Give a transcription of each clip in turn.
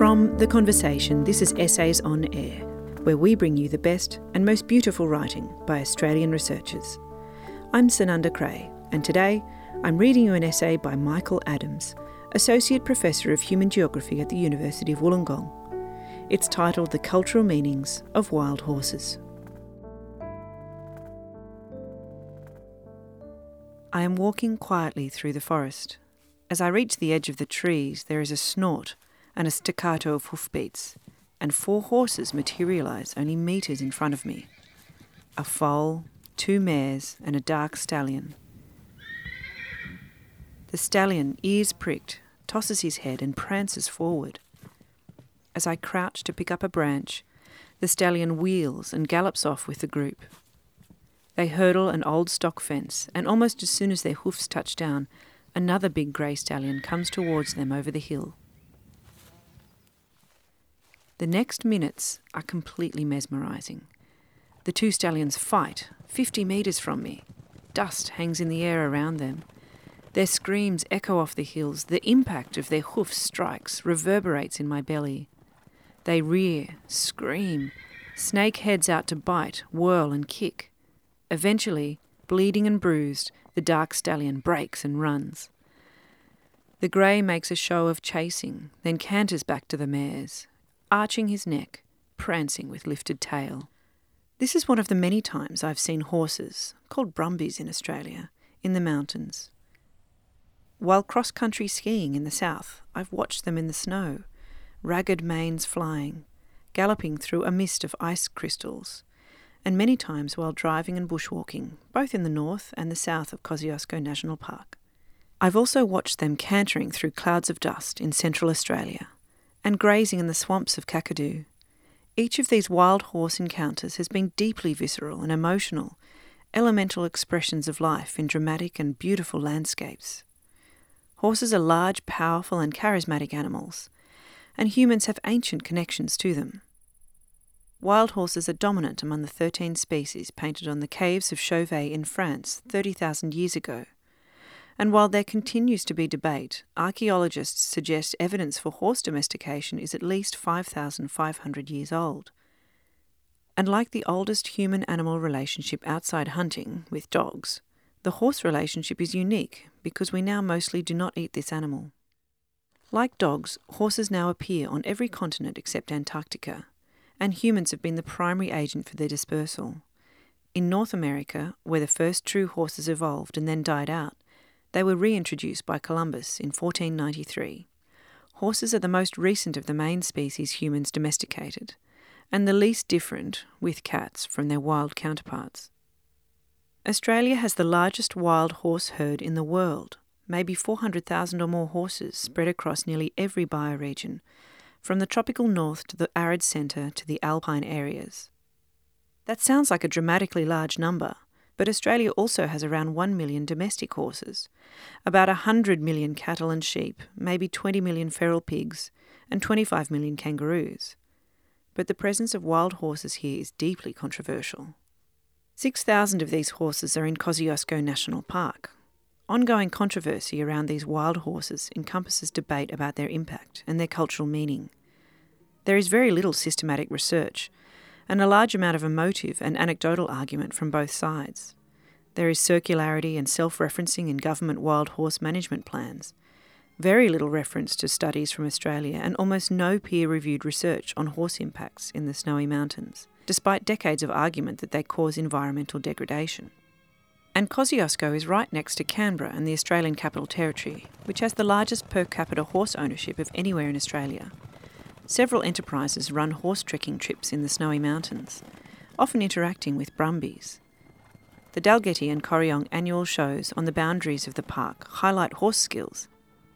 From The Conversation, this is Essays on Air, where we bring you the best and most beautiful writing by Australian researchers. I'm Sunanda Creagh, and today I'm reading you an essay by Michael Adams, Associate Professor of Human Geography at the University of Wollongong. It's titled The Cultural Meanings of Wild Horses. I am walking quietly through the forest. As I reach the edge of the trees, there is a snort and a staccato of hoofbeats, and four horses materialize only metres in front of me a foal, two mares, and a dark stallion. The stallion, ears pricked, tosses his head and prances forward. As I crouch to pick up a branch, the stallion wheels and gallops off with the group. They hurdle an old stock fence, and almost as soon as their hoofs touch down, another big grey stallion comes towards them over the hill. The next minutes are completely mesmerising. The two stallions fight, 50 metres from me. Dust hangs in the air around them. Their screams echo off the hills. The impact of their hoofs strikes reverberates in my belly. They rear, scream, snake heads out to bite, whirl, and kick. Eventually, bleeding and bruised, the dark stallion breaks and runs. The grey makes a show of chasing, then canters back to the mares, arching his neck, prancing with lifted tail. This is one of the many times I've seen horses, called brumbies in Australia, in the mountains. While cross country skiing in the south, I've watched them in the snow, ragged manes flying, galloping through a mist of ice crystals, and many times while driving and bushwalking, both in the north and the south of Kosciuszko National Park. I've also watched them cantering through clouds of dust in central Australia and grazing in the swamps of Kakadu. Each of these wild horse encounters has been deeply visceral and emotional, elemental expressions of life in dramatic and beautiful landscapes. Horses are large, powerful, and charismatic animals, and humans have ancient connections to them. Wild horses are dominant among the 13 species painted on the caves of Chauvet in France 30,000 years ago. And while there continues to be debate, archaeologists suggest evidence for horse domestication is at least 5,500 years old. And like the oldest human animal relationship outside hunting, with dogs, the horse relationship is unique because we now mostly do not eat this animal. Like dogs, horses now appear on every continent except Antarctica, and humans have been the primary agent for their dispersal. In North America, where the first true horses evolved and then died out, they were reintroduced by Columbus in 1493. Horses are the most recent of the main species humans domesticated, and the least different, with cats, from their wild counterparts. Australia has the largest wild horse herd in the world, maybe 400,000 or more horses spread across nearly every bioregion, from the tropical north to the arid centre to the alpine areas. That sounds like a dramatically large number, but Australia also has around 1 million domestic horses, about 100 million cattle and sheep, maybe 20 million feral pigs, and 25 million kangaroos. But the presence of wild horses here is deeply controversial. 6,000 of these horses are in Kosciuszko National Park, Ongoing controversy around these wild horses encompasses debate about their impact and their cultural meaning. There is very little systematic research, and a large amount of emotive and anecdotal argument from both sides. There is circularity and self referencing in government wild horse management plans, very little reference to studies from Australia, and almost no peer reviewed research on horse impacts in the Snowy Mountains, despite decades of argument that they cause environmental degradation. And Kosciuszko is right next to Canberra and the Australian Capital Territory, which has the largest per capita horse ownership of anywhere in Australia. Several enterprises run horse trekking trips in the Snowy Mountains, often interacting with brumbies. The Dalgety and Corryong annual shows on the boundaries of the park highlight horse skills,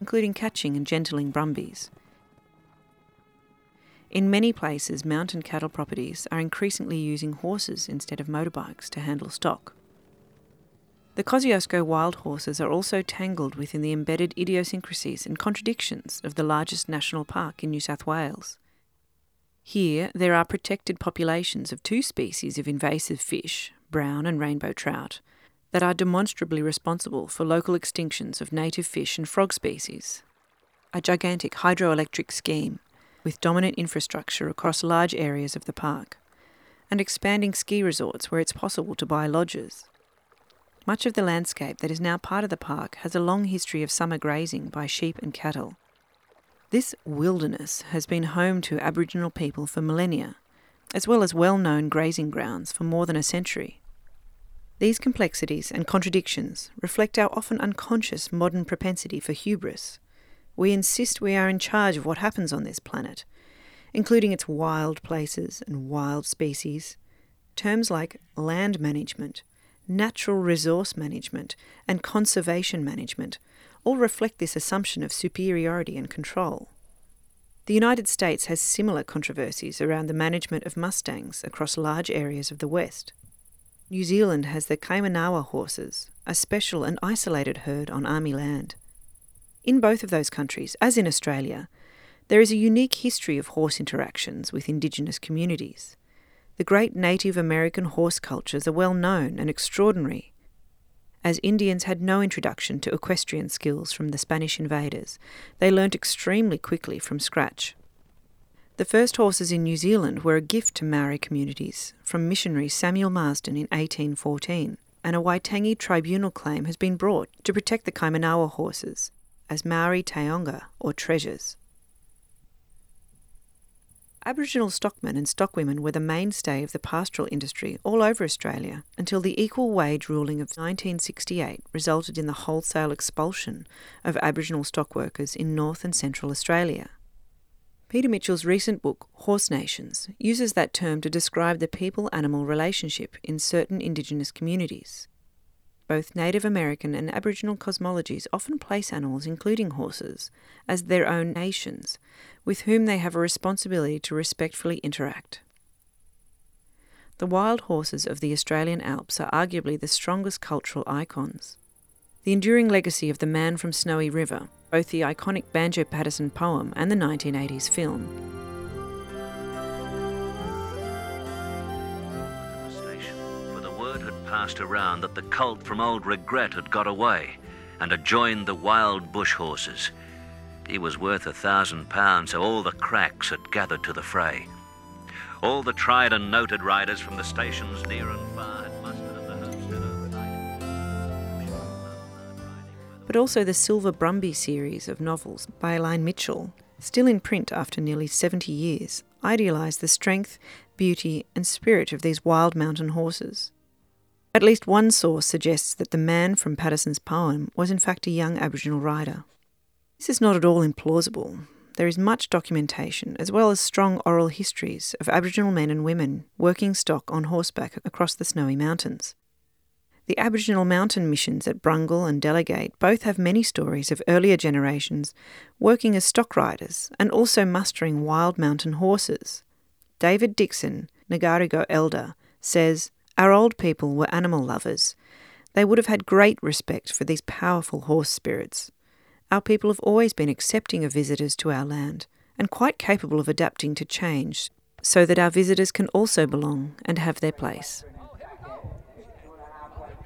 including catching and gentling brumbies. In many places, mountain cattle properties are increasingly using horses instead of motorbikes to handle stock. The Kosciuszko wild horses are also tangled within the embedded idiosyncrasies and contradictions of the largest national park in New South Wales. Here, there are protected populations of two species of invasive fish, brown and rainbow trout, that are demonstrably responsible for local extinctions of native fish and frog species. A gigantic hydroelectric scheme, with dominant infrastructure across large areas of the park, and expanding ski resorts where it's possible to buy lodges. Much of the landscape that is now part of the park has a long history of summer grazing by sheep and cattle. This wilderness has been home to Aboriginal people for millennia, as well as well known grazing grounds for more than a century. These complexities and contradictions reflect our often unconscious modern propensity for hubris. We insist we are in charge of what happens on this planet, including its wild places and wild species. Terms like land management, natural resource management, and conservation management all reflect this assumption of superiority and control. The United States has similar controversies around the management of mustangs across large areas of the West. New Zealand has the Kaimanawa horses, a special and isolated herd on Army land. In both of those countries, as in Australia, there is a unique history of horse interactions with Indigenous communities. The great Native American horse cultures are well known and extraordinary. As Indians had no introduction to equestrian skills from the Spanish invaders, they learnt extremely quickly from scratch. The first horses in New Zealand were a gift to Maori communities from missionary Samuel Marsden in 1814, and a Waitangi tribunal claim has been brought to protect the Kaimanawa horses as Maori taonga or treasures. Aboriginal stockmen and stockwomen were the mainstay of the pastoral industry all over Australia until the equal wage ruling of 1968 resulted in the wholesale expulsion of Aboriginal stockworkers in North and Central Australia. Peter Mitchell's recent book, Horse Nations, uses that term to describe the people animal relationship in certain Indigenous communities. Both Native American and Aboriginal cosmologies often place animals, including horses, as their own nations, with whom they have a responsibility to respectfully interact. The wild horses of the Australian Alps are arguably the strongest cultural icons. The enduring legacy of the man from Snowy River, both the iconic Banjo Paterson poem and the 1980s film. Passed around that the cult from Old Regret had got away and had joined the wild bush horses he was worth a thousand pounds, so all the cracks had gathered to the fray. All the tried and noted riders from the stations near and far had mustered at the homestead overnight. But also the Silver Brumby series of novels by Elyne Mitchell, still in print after nearly 70 years, idealised the strength, beauty, and spirit of these wild mountain horses. At least one source suggests that the man from Paterson's poem was in fact a young Aboriginal rider. This is not at all implausible. There is much documentation, as well as strong oral histories, of Aboriginal men and women working stock on horseback across the snowy mountains. The Aboriginal mountain missions at Brungle and Delegate both have many stories of earlier generations working as stock riders and also mustering wild mountain horses. David Dixon, Ngarigo elder, says, Our old people were animal lovers. They would have had great respect for these powerful horse spirits. Our people have always been accepting of visitors to our land and quite capable of adapting to change so that our visitors can also belong and have their place.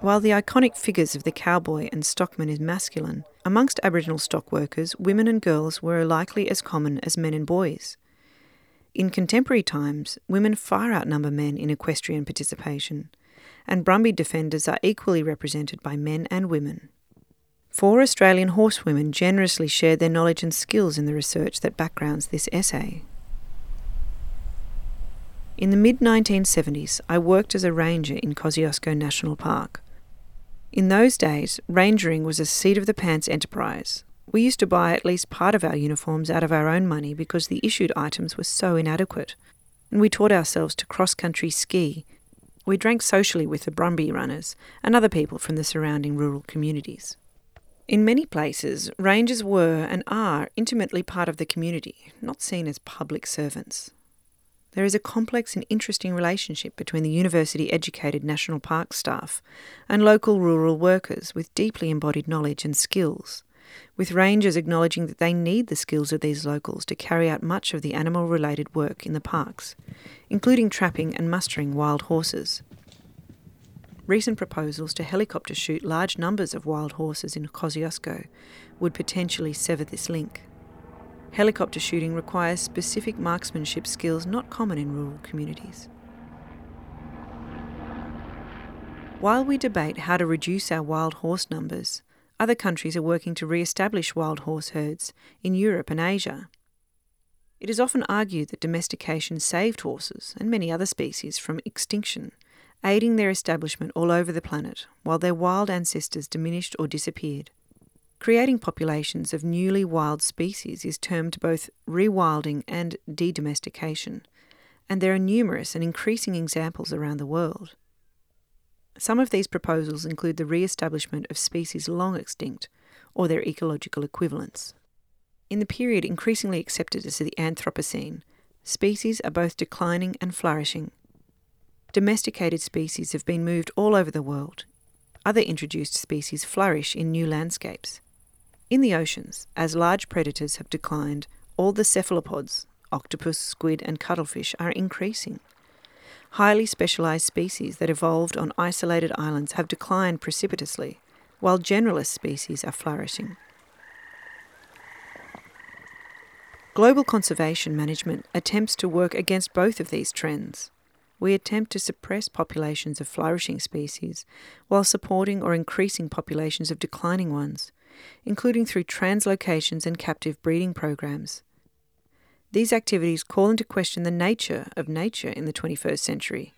While the iconic figures of the cowboy and stockman is masculine, amongst Aboriginal stock workers, women and girls were likely as common as men and boys. In contemporary times, women far outnumber men in equestrian participation, and Brumby defenders are equally represented by men and women. Four Australian horsewomen generously shared their knowledge and skills in the research that backgrounds this essay. In the mid 1970s, I worked as a ranger in Kosciuszko National Park. In those days, rangering was a seat of the pants enterprise. We used to buy at least part of our uniforms out of our own money because the issued items were so inadequate. And we taught ourselves to cross country ski. We drank socially with the Brumby runners and other people from the surrounding rural communities. In many places, rangers were and are intimately part of the community, not seen as public servants. There is a complex and interesting relationship between the university educated national park staff and local rural workers with deeply embodied knowledge and skills, with rangers acknowledging that they need the skills of these locals to carry out much of the animal related work in the parks, including trapping and mustering wild horses. Recent proposals to helicopter shoot large numbers of wild horses in Kosciuszko would potentially sever this link. Helicopter shooting requires specific marksmanship skills not common in rural communities. While we debate how to reduce our wild horse numbers, other countries are working to re establish wild horse herds in Europe and Asia. It is often argued that domestication saved horses and many other species from extinction, aiding their establishment all over the planet while their wild ancestors diminished or disappeared. Creating populations of newly wild species is termed both rewilding and de domestication, and there are numerous and increasing examples around the world. Some of these proposals include the re establishment of species long extinct or their ecological equivalents. In the period increasingly accepted as the Anthropocene, species are both declining and flourishing. Domesticated species have been moved all over the world. Other introduced species flourish in new landscapes. In the oceans, as large predators have declined, all the cephalopods, octopus, squid, and cuttlefish, are increasing highly specialised species that evolved on isolated islands have declined precipitously, while generalist species are flourishing. Global conservation management attempts to work against both of these trends. We attempt to suppress populations of flourishing species while supporting or increasing populations of declining ones, including through translocations and captive breeding programs. These activities call into question the nature of nature in the 21st century.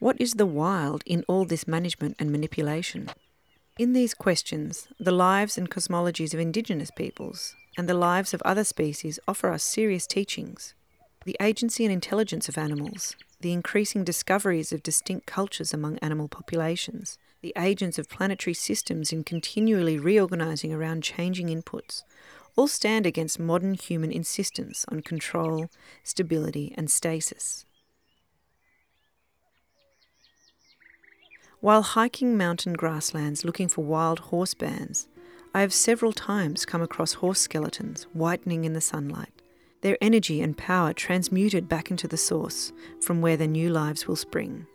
What is the wild in all this management and manipulation? In these questions, the lives and cosmologies of Indigenous peoples and the lives of other species offer us serious teachings. The agency and intelligence of animals, the increasing discoveries of distinct cultures among animal populations, the agents of planetary systems in continually reorganizing around changing inputs, all stand against modern human insistence on control, stability, and stasis. While hiking mountain grasslands looking for wild horse bands, I have several times come across horse skeletons whitening in the sunlight, their energy and power transmuted back into the source from where their new lives will spring.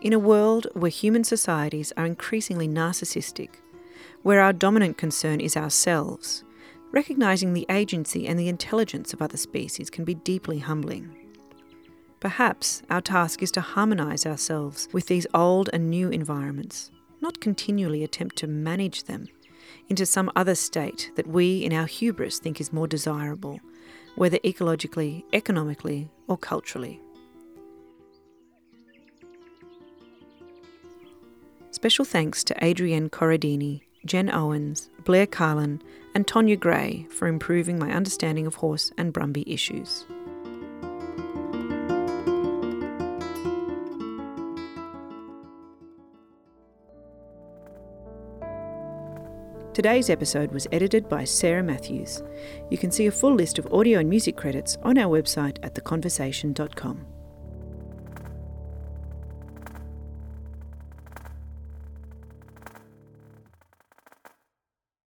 In a world where human societies are increasingly narcissistic, where our dominant concern is ourselves, Recognizing the agency and the intelligence of other species can be deeply humbling. Perhaps our task is to harmonize ourselves with these old and new environments, not continually attempt to manage them into some other state that we, in our hubris, think is more desirable, whether ecologically, economically, or culturally. Special thanks to Adrienne Corradini, Jen Owens, Blair Carlin, and Tonya Gray for improving my understanding of horse and Brumby issues. Today's episode was edited by Sarah Matthews. You can see a full list of audio and music credits on our website at theconversation.com.